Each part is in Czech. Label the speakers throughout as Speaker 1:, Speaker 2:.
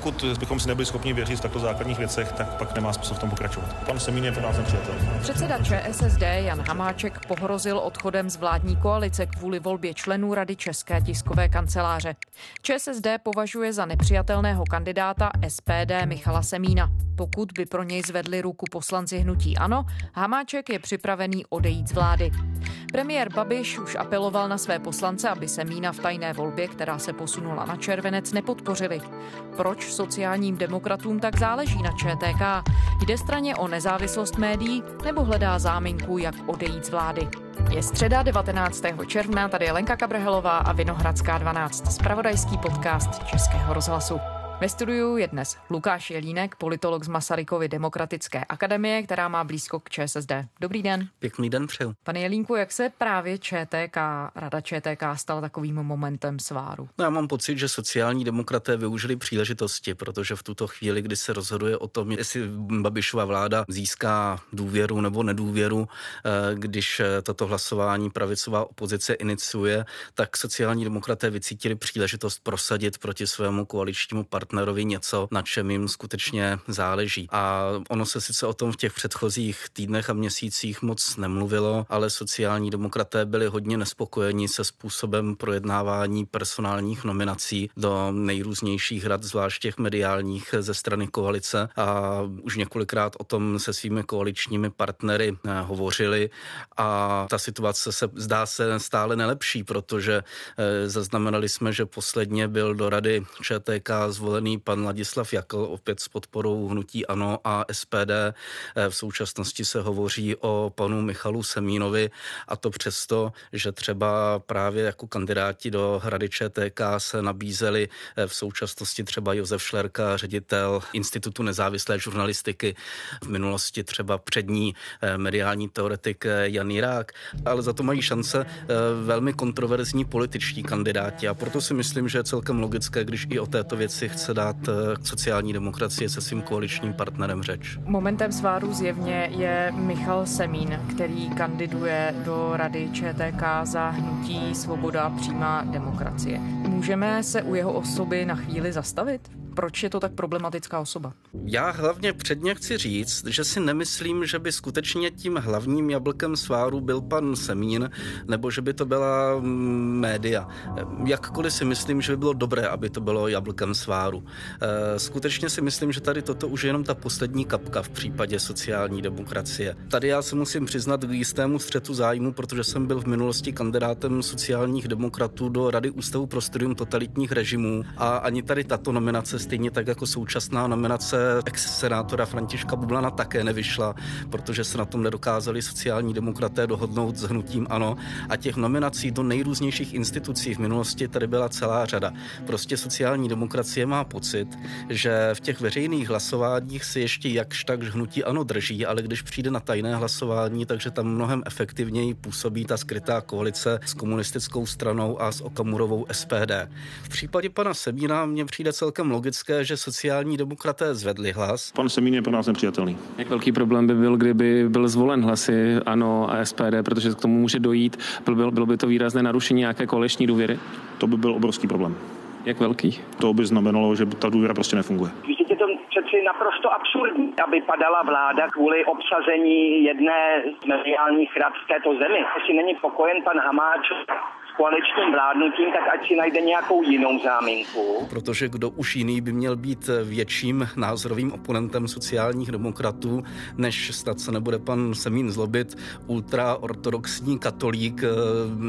Speaker 1: pokud bychom si nebyli schopni věřit v takto základních věcech, tak pak nemá smysl v tom pokračovat. Pan Semín je pro nás nepřijatelný.
Speaker 2: Předseda ČSSD Jan Hamáček pohrozil odchodem z vládní koalice kvůli volbě členů Rady České tiskové kanceláře. ČSSD považuje za nepřijatelného kandidáta SPD Michala Semína. Pokud by pro něj zvedli ruku poslanci hnutí Ano, Hamáček je připravený odejít z vlády. Premiér Babiš už apeloval na své poslance, aby Semína v tajné volbě, která se posunula na červenec, nepodpořili. Proč sociálním demokratům tak záleží na ČTK? Jde straně o nezávislost médií nebo hledá záminku, jak odejít z vlády? Je středa 19. června, tady je Lenka Kabrhelová a Vinohradská 12, spravodajský podcast Českého rozhlasu. Ve studiu je dnes Lukáš Jelínek, politolog z Masarykovy demokratické akademie, která má blízko k ČSSD. Dobrý den.
Speaker 3: Pěkný den přeju.
Speaker 2: Pane Jelínku, jak se právě ČTK, Rada ČTK stala takovým momentem sváru?
Speaker 3: No já mám pocit, že sociální demokraté využili příležitosti, protože v tuto chvíli, kdy se rozhoduje o tom, jestli Babišova vláda získá důvěru nebo nedůvěru, eh, když eh, toto hlasování pravicová opozice iniciuje, tak sociální demokraté vycítili příležitost prosadit proti svému koaličnímu partneru partnerovi něco, na čem jim skutečně záleží. A ono se sice o tom v těch předchozích týdnech a měsících moc nemluvilo, ale sociální demokraté byli hodně nespokojeni se způsobem projednávání personálních nominací do nejrůznějších rad, zvlášť těch mediálních ze strany koalice. A už několikrát o tom se svými koaličními partnery eh, hovořili a ta situace se zdá se stále nelepší, protože eh, zaznamenali jsme, že posledně byl do rady ČTK zvolen zvolený pan Ladislav Jakl, opět s podporou hnutí ANO a SPD. Eh, v současnosti se hovoří o panu Michalu Semínovi a to přesto, že třeba právě jako kandidáti do Hrady ČTK se nabízeli eh, v současnosti třeba Josef Šlerka, ředitel Institutu nezávislé žurnalistiky, v minulosti třeba přední eh, mediální teoretik Jan Jirák, ale za to mají šance velmi kontroverzní političtí kandidáti a proto si myslím, že je celkem logické, když i o této věci chce se dát eh, sociální demokracie se svým koaličním partnerem řeč.
Speaker 2: Momentem sváru zjevně je Michal Semín, který kandiduje do Rady ČTK za hnutí Svoboda přímá demokracie. Můžeme se u jeho osoby na chvíli zastavit? Proč je to tak problematická osoba?
Speaker 3: Já hlavně předně chci říct, že si nemyslím, že by skutečně tím hlavním jablkem sváru byl pan Semín, nebo že by to byla mm, média. Jakkoliv si myslím, že by bylo dobré, aby to bylo jablkem sváru. Eh, skutečně si myslím, že tady toto už je jenom ta poslední kapka v případě sociální demokracie. Tady já se musím přiznat k jistému střetu zájmu, protože jsem byl v minulosti kandidátem sociálních demokratů do Rady Ústavu pro studium totalitních režimů a ani tady tato nominace stejně tak jako současná nominace ex-senátora Františka Bublana také nevyšla, protože se na tom nedokázali sociální demokraté dohodnout s hnutím ANO a těch nominací do nejrůznějších institucí v minulosti tady byla celá řada. Prostě sociální demokracie má pocit, že v těch veřejných hlasováních si ještě jakž tak hnutí ANO drží, ale když přijde na tajné hlasování, takže tam mnohem efektivněji působí ta skrytá koalice s komunistickou stranou a s Okamurovou SPD. V případě pana Semína mně přijde celkem logické, logické, že sociální demokraté zvedli hlas.
Speaker 1: Pan Semín je pro nás nepřijatelný.
Speaker 4: Jak velký problém by byl, kdyby byl zvolen hlasy ANO a SPD, protože k tomu může dojít. Bylo, bylo by to výrazné narušení nějaké koaliční důvěry?
Speaker 1: To by byl obrovský problém.
Speaker 4: Jak velký?
Speaker 1: To by znamenalo, že ta důvěra prostě nefunguje.
Speaker 5: Víte, to přeci naprosto absurdní, aby padala vláda kvůli obsazení jedné z mediálních rad v této zemi. Jestli není pokojen pan Hamáč koaličním vládnutím, tak ať si najde nějakou jinou záminku.
Speaker 3: Protože kdo už jiný by měl být větším názorovým oponentem sociálních demokratů, než snad se nebude pan Semín zlobit, ultraortodoxní katolík, eh,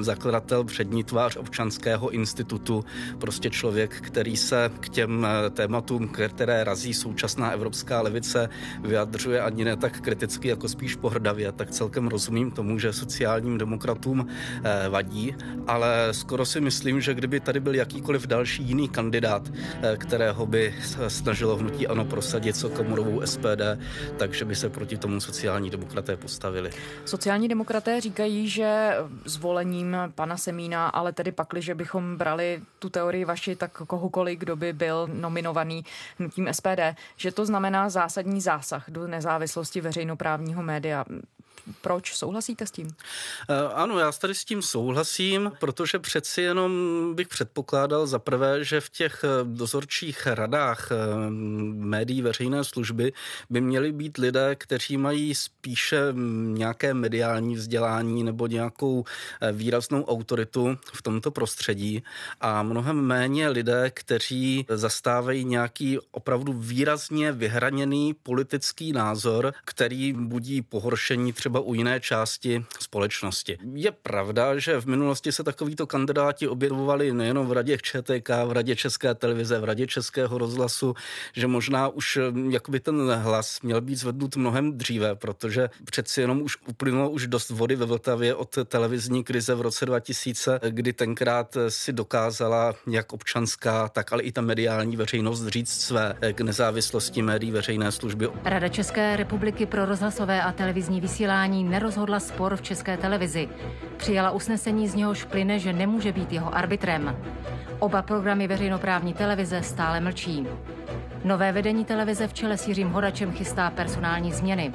Speaker 3: zakladatel přední tvář občanského institutu, prostě člověk, který se k těm eh, tématům, které razí současná evropská levice, vyjadřuje ani ne tak kriticky, jako spíš pohrdavě, tak celkem rozumím tomu, že sociálním demokratům eh, vadí, ale ale skoro si myslím, že kdyby tady byl jakýkoliv další jiný kandidát, eh, kterého by snažilo hnutí ANO prosadit co komorovou SPD, takže by se proti tomu sociální demokraté postavili.
Speaker 2: Sociální demokraté říkají, že zvolením pana Semína, ale tedy pakli, že bychom brali tu teorii vaši, tak kohokoliv, kdo by byl nominovaný hnutím SPD, že to znamená zásadní zásah do nezávislosti veřejnoprávního média. Proč? Souhlasíte s tím?
Speaker 3: Ano, já tady s tím souhlasím, protože přeci jenom bych předpokládal za prvé, že v těch dozorčích radách médií veřejné služby by měli být lidé, kteří mají spíše nějaké mediální vzdělání nebo nějakou výraznou autoritu v tomto prostředí a mnohem méně lidé, kteří zastávají nějaký opravdu výrazně vyhraněný politický názor, který budí pohoršení třeba u jiné části společnosti. Je pravda, že v minulosti se takovýto kandidáti objevovali nejenom v radě ČTK, v radě České televize, v radě Českého rozhlasu, že možná už jakoby ten hlas měl být zvednut mnohem dříve, protože přeci jenom už uplynulo už dost vody ve Vltavě od televizní krize v roce 2000, kdy tenkrát si dokázala jak občanská, tak ale i ta mediální veřejnost říct své k nezávislosti médií veřejné služby.
Speaker 6: Rada České republiky pro rozhlasové a televizní vysílání nerozhodla spor v České televizi. Přijala usnesení, z něhož plyne, že nemůže být jeho arbitrem. Oba programy veřejnoprávní televize stále mlčí. Nové vedení televize v čele s Jiřím Hodačem chystá personální změny.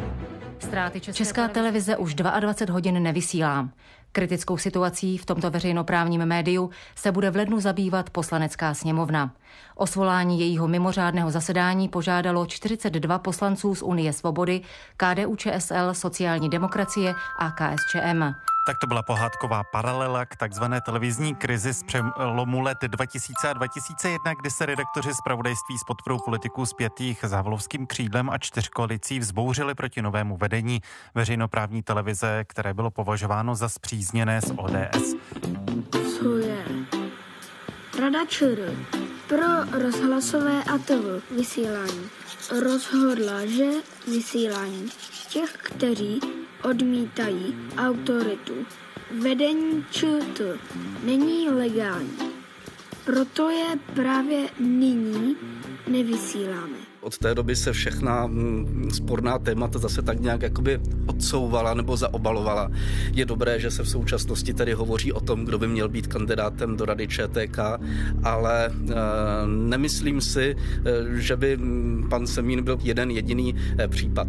Speaker 6: Ztráty České Česká televize už 22 hodin nevysílá. Kritickou situací v tomto veřejnoprávním médiu se bude v lednu zabývat poslanecká sněmovna. O svolání jejího mimořádného zasedání požádalo 42 poslanců z Unie svobody, KDU ČSL, sociální demokracie a KSČM.
Speaker 7: Tak to byla pohádková paralela k takzvané televizní krizi z přelomu let 2000 a 2001, kdy se redaktoři z pravodajství s podporou politiků zpětých Závlovským křídlem a čtyřkoalicí vzbouřili proti novému vedení veřejnoprávní televize, které bylo považováno za zpřízněné s ODS.
Speaker 8: Co je? Rada ČR pro rozhlasové a TV vysílání rozhodla, že vysílání těch, kteří odmítají autoritu. Vedení ČT není legální. Proto je právě nyní nevysíláme
Speaker 3: od té doby se všechna mm, sporná témata zase tak nějak jakoby odsouvala nebo zaobalovala. Je dobré, že se v současnosti tedy hovoří o tom, kdo by měl být kandidátem do Rady ČTK, ale e, nemyslím si, e, že by mm, pan Semín byl jeden jediný e, případ.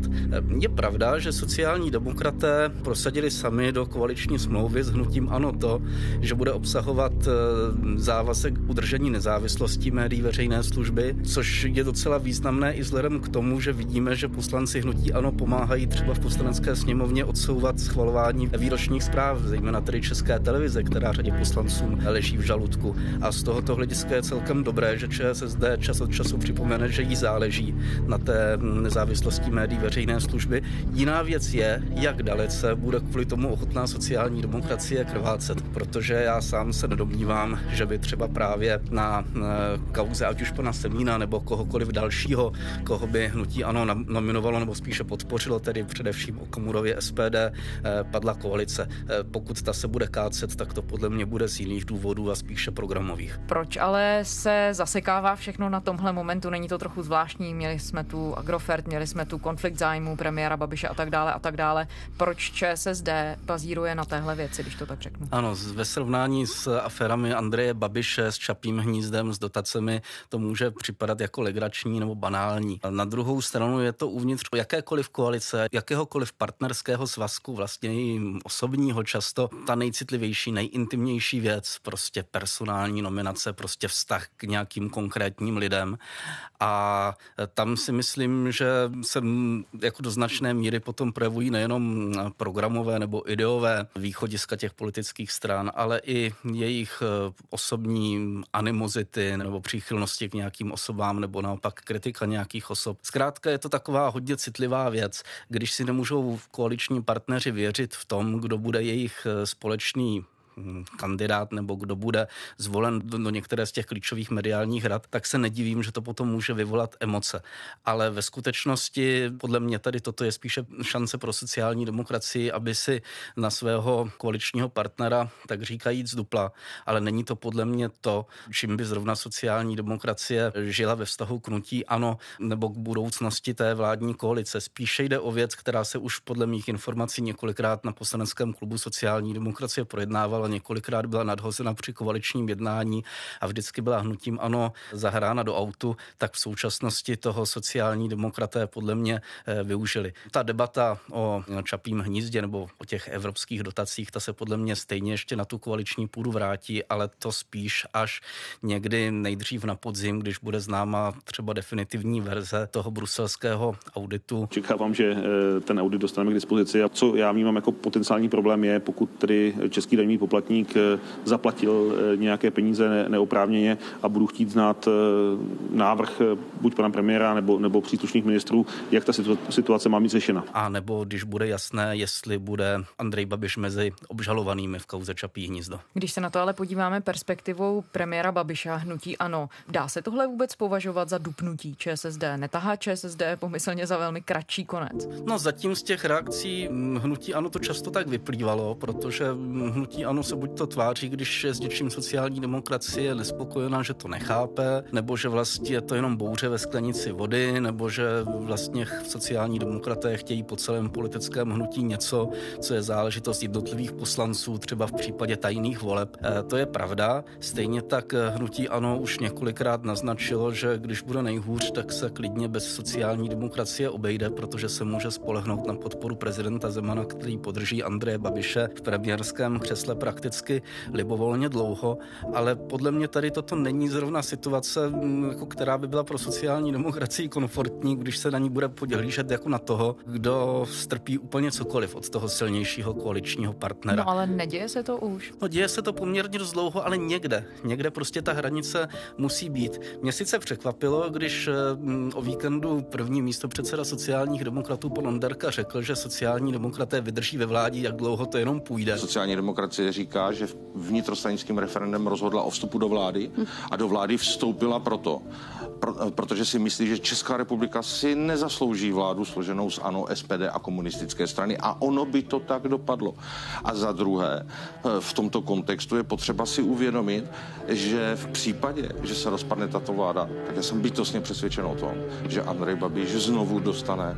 Speaker 3: Je pravda, že sociální demokraté prosadili sami do koaliční smlouvy s hnutím ANO to, že bude obsahovat závazek udržení nezávislosti médií veřejné služby, což je docela významné významné i vzhledem k tomu, že vidíme, že poslanci hnutí ANO pomáhají třeba v poslanecké sněmovně odsouvat schvalování výročních zpráv, zejména tedy České televize, která řadě poslancům leží v žaludku. A z tohoto hlediska je celkem dobré, že ČSSD čas od času připomene, že jí záleží na té nezávislosti médií veřejné služby. Jiná věc je, jak dalece bude kvůli tomu ochotná sociální demokracie krvácet, protože já sám se nedomnívám, že by třeba právě na kauze ať už pana Semína nebo kohokoliv dalšího koho by hnutí ano nominovalo nebo spíše podpořilo, tedy především o Komurově SPD, eh, padla koalice. Eh, pokud ta se bude kácet, tak to podle mě bude z jiných důvodů a spíše programových.
Speaker 2: Proč ale se zasekává všechno na tomhle momentu? Není to trochu zvláštní? Měli jsme tu Agrofert, měli jsme tu konflikt zájmů premiéra Babiše a tak dále a tak dále. Proč ČSSD bazíruje na téhle věci, když to tak řeknu?
Speaker 3: Ano, ve srovnání s aferami Andreje Babiše s Čapím hnízdem, s dotacemi, to může připadat jako legrační nebo banální banální. Na druhou stranu je to uvnitř jakékoliv koalice, jakéhokoliv partnerského svazku, vlastně i osobního často, ta nejcitlivější, nejintimnější věc, prostě personální nominace, prostě vztah k nějakým konkrétním lidem. A tam si myslím, že se jako do značné míry potom projevují nejenom programové nebo ideové východiska těch politických stran, ale i jejich eh, osobní animozity nebo příchylnosti k nějakým osobám nebo naopak kritika nějakých osob. Zkrátka je to taková hodně citlivá věc, když si nemůžou koaliční partneři věřit v tom, kdo bude jejich eh, společný kandidát nebo kdo bude zvolen do, do některé z těch klíčových mediálních rad, tak se nedivím, že to potom může vyvolat emoce. Ale ve skutečnosti podle mě tady toto je spíše šance pro sociální demokracii, aby si na svého koaličního partnera tak říkajíc dupla, ale není to podle mě to, čím by zrovna sociální demokracie žila ve vztahu k nutí ano nebo k budoucnosti té vládní koalice. Spíše jde o věc, která se už podle mých informací několikrát na poslaneckém klubu sociální demokracie projednávala vyhrál, několikrát byla nadhozena při koaličním jednání a vždycky byla hnutím ano zahrána do autu, tak v současnosti toho sociální demokraté podle mě eh, využili. Ta debata o Čapím hnízdě nebo o těch evropských dotacích, ta se podle mě stejně ještě na tu koaliční půdu vrátí, ale to spíš až někdy nejdřív na podzim, když bude známa třeba definitivní verze toho bruselského auditu.
Speaker 9: Čekávám, že eh, ten audit dostaneme k dispozici a co já vnímám jako potenciální problém je, pokud tedy český daňový poplatník eh, zaplatil eh, nějaké peníze neoprávněně a budu chtít znát návrh buď pana premiéra nebo, nebo příslušných ministrů, jak ta situace má být řešena.
Speaker 3: A nebo když bude jasné, jestli bude Andrej Babiš mezi obžalovanými v kauze Čapí hnízdo.
Speaker 2: Když se na to ale podíváme perspektivou premiéra Babiša hnutí ano, dá se tohle vůbec považovat za dupnutí ČSSD? Netahá ČSSD pomyslně za velmi kratší konec?
Speaker 3: No zatím z těch reakcí hnutí ano to často tak vyplývalo, protože hnutí ano se buď to tváří, když je s něčím sociální demokracie nespokojená, že to nechápe, nebo že vlastně je to jenom bouře ve sklenici vody, nebo že vlastně sociální demokraté chtějí po celém politickém hnutí něco, co je záležitost jednotlivých poslanců, třeba v případě tajných voleb. E, to je pravda. Stejně tak hnutí ano už několikrát naznačilo, že když bude nejhůř, tak se klidně bez sociální demokracie obejde, protože se může spolehnout na podporu prezidenta Zemana, který podrží Andreje Babiše v premiérském křesle prakticky libovolně dlouho, ale podle mě tady toto není zrovna situace, mm, jako která by byla pro sociální demokracii komfortní, když se na ní bude podílet jako na toho, kdo strpí úplně cokoliv od toho silnějšího koaličního partnera.
Speaker 2: No ale neděje se to už.
Speaker 3: No děje se to poměrně dost dlouho, ale někde. Někde prostě ta hranice musí být. Mě sice překvapilo, když mm, o víkendu první místo předseda sociálních demokratů pan Onderka řekl, že sociální demokraté vydrží ve vládě, jak dlouho to jenom půjde.
Speaker 10: Sociální demokracie říká, že vnitrostanickým referendem rozhodla o vstupu do vlády a do vlády vstoupila proto, pro, protože si myslí, že Česká republika si nezaslouží vládu složenou z ANO, SPD a komunistické strany a ono by to tak dopadlo. A za druhé, eh, v tomto kontextu je potřeba si uvědomit, že v případě, že se rozpadne tato vláda, tak já jsem bytostně přesvědčen o tom, že Andrej Babiš znovu dostane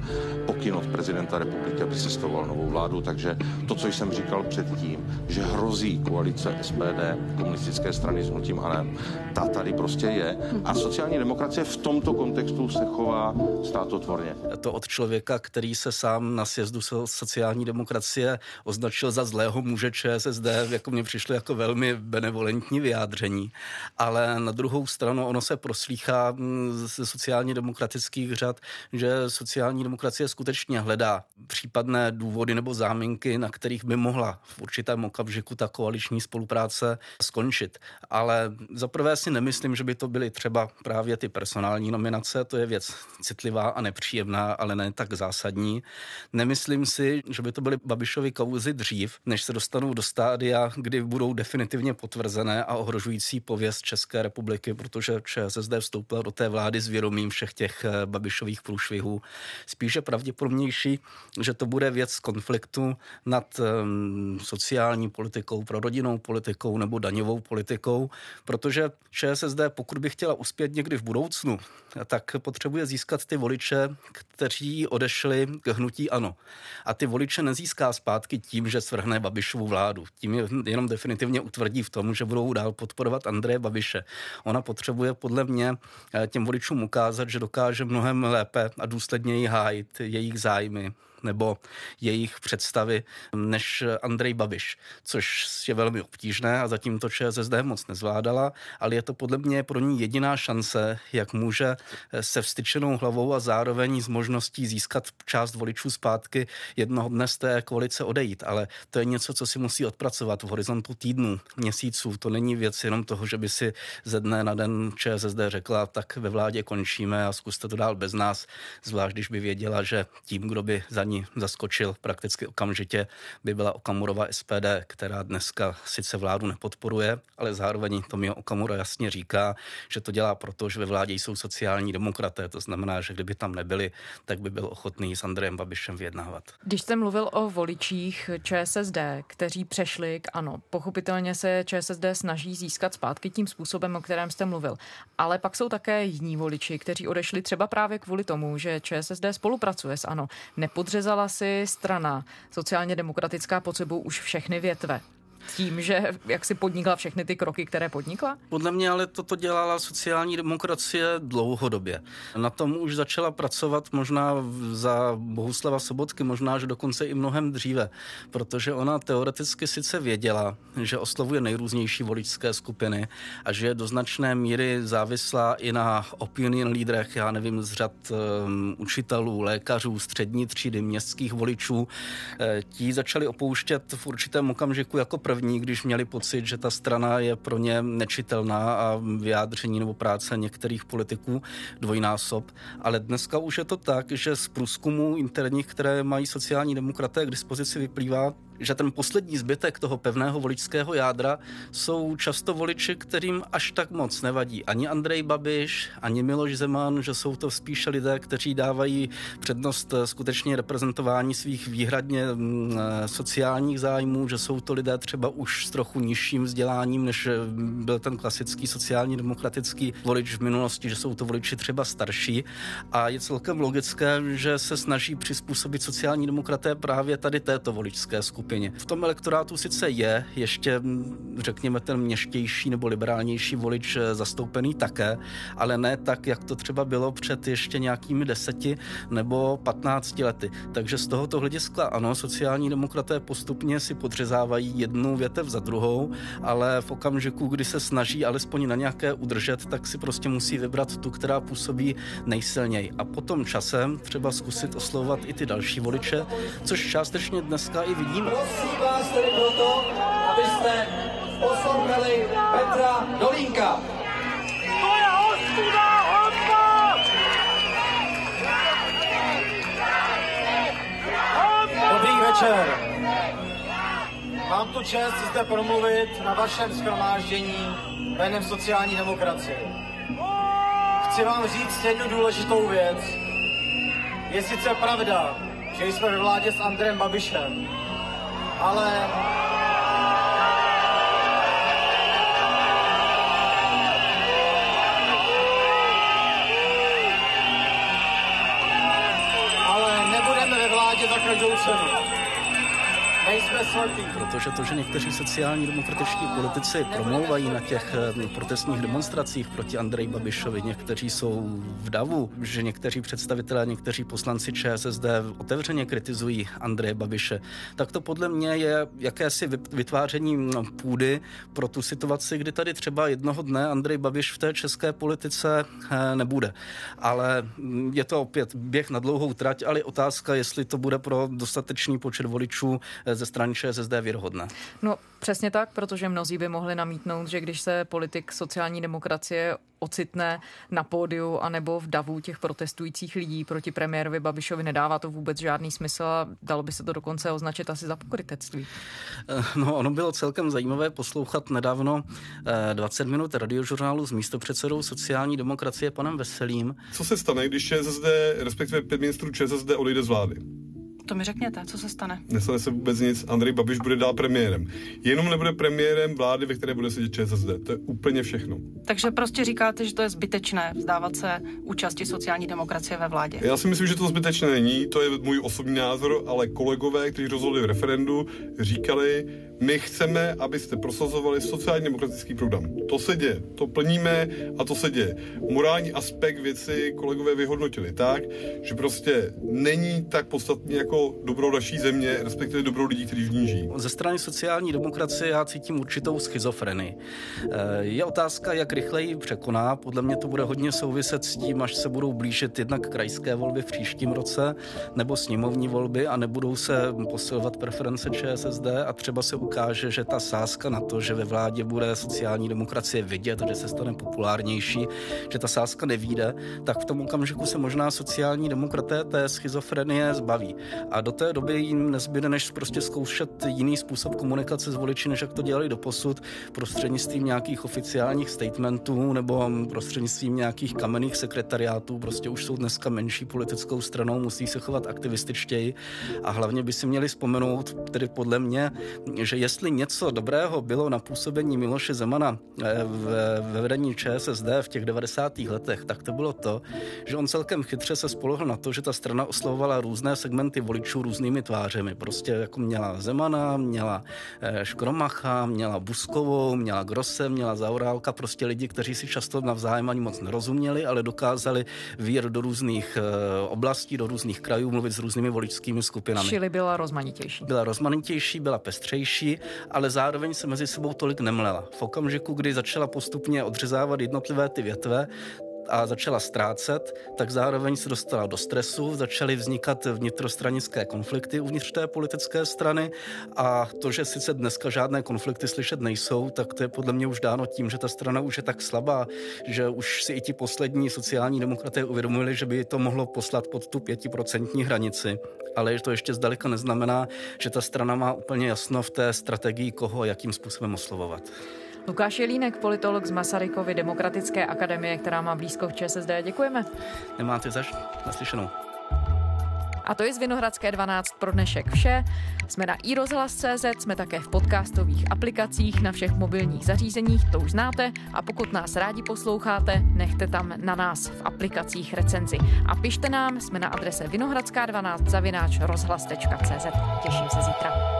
Speaker 10: pokyn od prezidenta republiky, aby sestavoval novou vládu. Takže to, co jsem říkal předtím, že hrozí koalice SPD, komunistické strany s hnutím ANO, ta tady prostě je. A sociální demokracie v tomto kontextu se chová státotvorně.
Speaker 3: To od člověka, který se sám na sjezdu sociální demokracie označil za zlého muže ČSSD, jako mě přišlo jako velmi benevolentní vyjádření. Ale na druhou stranu ono se proslýchá mm, ze sociálně demokratických řad, že sociální demokracie skutečně hledá případné důvody nebo záminky, na kterých by mohla v určitém okamžiku ta koaliční spolupráce skončit. Ale zaprvé si nemyslím, že by to byly třeba právě ty personální nominace, to je věc citlivá a nepříjemná, ale ne tak zásadní. Nemyslím si, že by to byly Babišovy kauzy dřív, než se dostanou do stádia, kdy budou definitivně potvrzené a ohrožující pověst České republiky, protože ČSSD vstoupila do té vlády s vědomím všech těch eh, Babišových průšvihů. Spíše pravděpodobnější, že to bude věc konfliktu nad um, sociální politikou, prorodinnou politikou nebo daňovou politikou, protože ČSSD, pokud by chtěla uspět někdy v budoucnu, tak potřebuje získat ty voliče, kteří odešli k hnutí ANO. A ty voliče nezíská zpátky tím, že svrhne Babišovu vládu. Tím je jenom definitivně utvrdí v tom, že budou dál podporovat Andreje Babiše. Ona potřebuje podle mě eh, těm voličům ukázat, že dokáže mnohem lépe a důsledněji hájit jejich zájmy nebo jejich představy než Andrej Babiš, což je velmi obtížné a zatím to ČSSD moc nezvládala, ale je to podle mě pro ní jediná šance, jak může se vstyčenou hlavou a zároveň s možností získat část voličů zpátky jednoho dne z té koalice odejít. Ale to je něco, co si musí odpracovat v horizontu týdnů, měsíců. To není věc jenom toho, že by si ze dne na den ČSSD řekla, tak ve vládě končíme a zkuste to dál bez nás, zvlášť když by věděla, že tím, kdo by za ní zaskočil prakticky okamžitě, by byla Okamurova SPD, která dneska sice vládu nepodporuje, ale zároveň Tomio Okamura jasně říká, že to dělá proto, že ve vládě jsou sociální demokraté. To znamená, že kdyby tam nebyli, tak by byl ochotný s Andrejem Babišem vyjednávat.
Speaker 2: Když jste mluvil o voličích ČSSD, kteří přešli k ano, pochopitelně se ČSSD snaží získat zpátky tím způsobem, o kterém jste mluvil. Ale pak jsou také jiní voliči, kteří odešli třeba právě kvůli tomu, že ČSSD spolupracuje s ANO. Nepodřezala si strana sociálně demokratická pod sebou už všechny větve. Tím, že jak si podnikla všechny ty kroky, které podnikla?
Speaker 3: Podle mě ale toto dělala sociální demokracie dlouhodobě. Na tom už začala pracovat možná za Bohuslava Sobotky, možná, že dokonce i mnohem dříve, protože ona teoreticky sice věděla, že oslovuje nejrůznější voličské skupiny a že je do značné míry závislá i na opinion lídrech, já nevím, z řad um, učitelů, lékařů, střední třídy, městských voličů. E, ti začali opouštět v určitém okamžiku jako první, když měli pocit, že ta strana je pro ně nečitelná a vyjádření nebo práce některých politiků dvojnásob. Ale dneska už je to tak, že z průzkumů interních, které mají sociální demokraté k dispozici, vyplývá, že ten poslední zbytek toho pevného voličského jádra jsou často voliči, kterým až tak moc nevadí ani Andrej Babiš, ani Miloš Zeman, že jsou to spíše lidé, kteří dávají přednost eh, skutečně reprezentování svých výhradně mm, eh, sociálních zájmů, že jsou to lidé třeba už s trochu nižším vzděláním, než eh, byl ten klasický sociální demokratický volič v minulosti, že jsou to voliči třeba starší. A je celkem logické, že se snaží přizpůsobit sociální demokraté právě tady této voličské skupině skupině. V tom elektorátu sice je ještě, řekněme, ten měštější nebo liberálnější volič eh, zastoupený také, ale ne tak, jak to třeba bylo před ještě nějakými deseti nebo patnácti lety. Takže z tohoto hlediska ano, sociální demokraté postupně si podřezávají jednu větev za druhou, ale v okamžiku, kdy se snaží alespoň na nějaké udržet, tak si prostě musí vybrat tu, která působí nejsilněji. A potom časem třeba zkusit oslovovat i ty další voliče, což částečně dneska i vidíme.
Speaker 11: Prosím vás tedy proto, abyste poslouchali Petra Dolínka. To je ostuda, Dobrý večer. Mám tu čest zde promluvit na vašem schromáždění jménem sociální demokracie. Chci vám říct jednu důležitou věc. Je sice pravda, že jsme ve vládě s Andrem Babišem, ale ale nebudeme ve vládě za každou cenu.
Speaker 3: Protože to, že někteří sociální demokratičtí politici promlouvají na těch eh, protestních demonstracích proti Andreji Babišovi, někteří jsou v davu, že někteří představitelé, někteří poslanci ČSSD otevřeně kritizují Andreje Babiše, tak to podle mě je jakési vytváření no, půdy pro tu situaci, kdy tady třeba jednoho dne Andrej Babiš v té české politice eh, nebude. Ale mm, je to opět běh na dlouhou trať, ale otázka, jestli to bude pro dostatečný počet voličů eh, ze strany ČSSD věrohodné.
Speaker 2: No přesně tak, protože mnozí by mohli namítnout, že když se politik sociální demokracie ocitne na pódiu anebo v davu těch protestujících lidí proti premiérovi Babišovi, nedává to vůbec žádný smysl a dalo by se to dokonce označit asi za pokrytectví.
Speaker 3: Eh, no, ono bylo celkem zajímavé poslouchat nedávno 20 eh, minut radiožurnálu s místopředsedou sociální demokracie panem Veselým.
Speaker 12: Co se stane, když ČSSD, respektive pět ministrů ČSSD odejde z vlády?
Speaker 2: To mi řekněte, co se stane.
Speaker 12: Nestane se vůbec nic, Andrej Babiš bude dál premiérem. Jenom nebude premiérem vlády, ve které bude sedět ČSSD. To je úplně všechno.
Speaker 2: Takže prostě říkáte, že to je zbytečné vzdávat se účasti sociální demokracie ve vládě.
Speaker 12: Já si myslím, že to zbytečné není, to je můj osobní názor, ale kolegové, kteří rozhodli v referendu, říkali, my chceme, abyste prosazovali sociálně demokratický program. To se děje, to plníme a to se děje. Morální aspekt věci kolegové vyhodnotili tak, že prostě není tak podstatný jako dobro naší země, respektive dobro lidí, kteří v ní žijí.
Speaker 3: Ze strany sociální demokracie já cítím určitou schizofrenii. Eh, je otázka, jak rychle ji překoná. Podle mě to bude hodně souviset s tím, až se budou blížit jednak krajské volby v příštím roce nebo sněmovní volby a nebudou se posilovat preference ČSSD a třeba se ukáže, že ta sázka na to, že ve vládě bude sociální demokracie vidět, že se stane populárnější, že ta sázka nevíde, tak v tom okamžiku se možná sociální demokraté té schizofrenie zbaví. A do té doby jim nezbyde, než prostě zkoušet jiný způsob komunikace s voliči, než jak to dělali do posud, prostřednictvím nějakých oficiálních statementů nebo prostřednictvím nějakých kamenných sekretariátů. Prostě už jsou dneska menší politickou stranou, musí se chovat aktivističtěji a hlavně by si měli vzpomenout, tedy podle mě, že jestli něco dobrého bylo na působení Miloše Zemana eh, ve vedení ČSSD v těch 90. letech, tak to bylo to, že on celkem chytře se spolohl na to, že ta strana oslovovala různé segmenty voličů voličů různými tvářemi. Prostě jako měla Zemana, měla eh, Škromacha, měla Buskovou, měla Grose, měla Zaurálka, prostě lidi, kteří si často navzájem ani moc nerozuměli, ale dokázali vír do různých eh, oblastí, do různých krajů, mluvit s různými voličskými skupinami.
Speaker 2: Čili byla rozmanitější.
Speaker 3: Byla rozmanitější, byla pestřejší, ale zároveň se mezi sebou tolik nemlela. V okamžiku, kdy začala postupně odřezávat jednotlivé ty větve, a začala ztrácet, tak zároveň se dostala do stresu, začaly vznikat vnitrostranické konflikty uvnitř té politické strany a to, že sice dneska žádné konflikty slyšet nejsou, tak to je podle mě už dáno tím, že ta strana už je tak slabá, že už si i ti poslední sociální demokraté uvědomili, že by to mohlo poslat pod tu pětiprocentní hranici. Ale to ještě zdaleka neznamená, že ta strana má úplně jasno v té strategii, koho a jakým způsobem oslovovat.
Speaker 2: Lukáš Jelínek, politolog z Masarykovy demokratické akademie, která má blízko k ČSSD. Děkujeme.
Speaker 3: Nemáte zaš naslyšenou.
Speaker 2: A to je z Vinohradské 12 pro dnešek vše. Jsme na iRozhlas.cz, jsme také v podcastových aplikacích na všech mobilních zařízeních, to už znáte. A pokud nás rádi posloucháte, nechte tam na nás v aplikacích recenzi. A pište nám, jsme na adrese vinohradská12 zavináč rozhlas.cz. Těším se zítra.